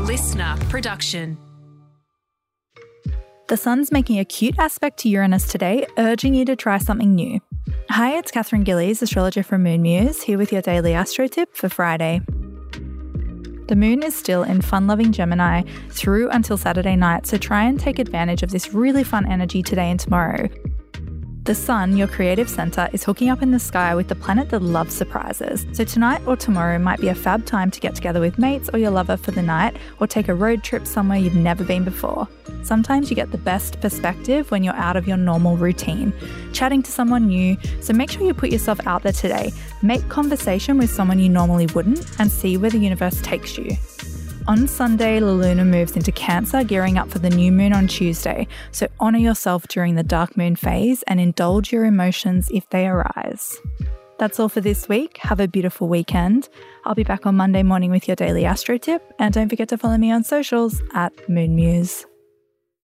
LiSTNR production. The sun's making a cute aspect to Uranus today, urging you to try something new. Hi, it's Katherine Gillies, astrologer from Moon Muse, here with your daily astro tip for Friday. The moon is still in fun loving Gemini through until Saturday night, so try and take advantage of this really fun energy today and tomorrow. The sun, your creative center, is hooking up in the sky with the planet that loves surprises. So tonight or tomorrow might be a fab time to get together with mates or your lover for the night or take a road trip somewhere you've never been before. Sometimes you get the best perspective when you're out of your normal routine, chatting to someone new. So make sure you put yourself out there today. Make conversation with someone you normally wouldn't and see where the universe takes you. On Sunday, La Luna moves into Cancer, gearing up for the new moon on Tuesday. So honour yourself during the dark moon phase and indulge your emotions if they arise. That's all for this week. Have a beautiful weekend. I'll be back on Monday morning with your daily astro tip, and don't forget to follow me on socials at Moon Muse.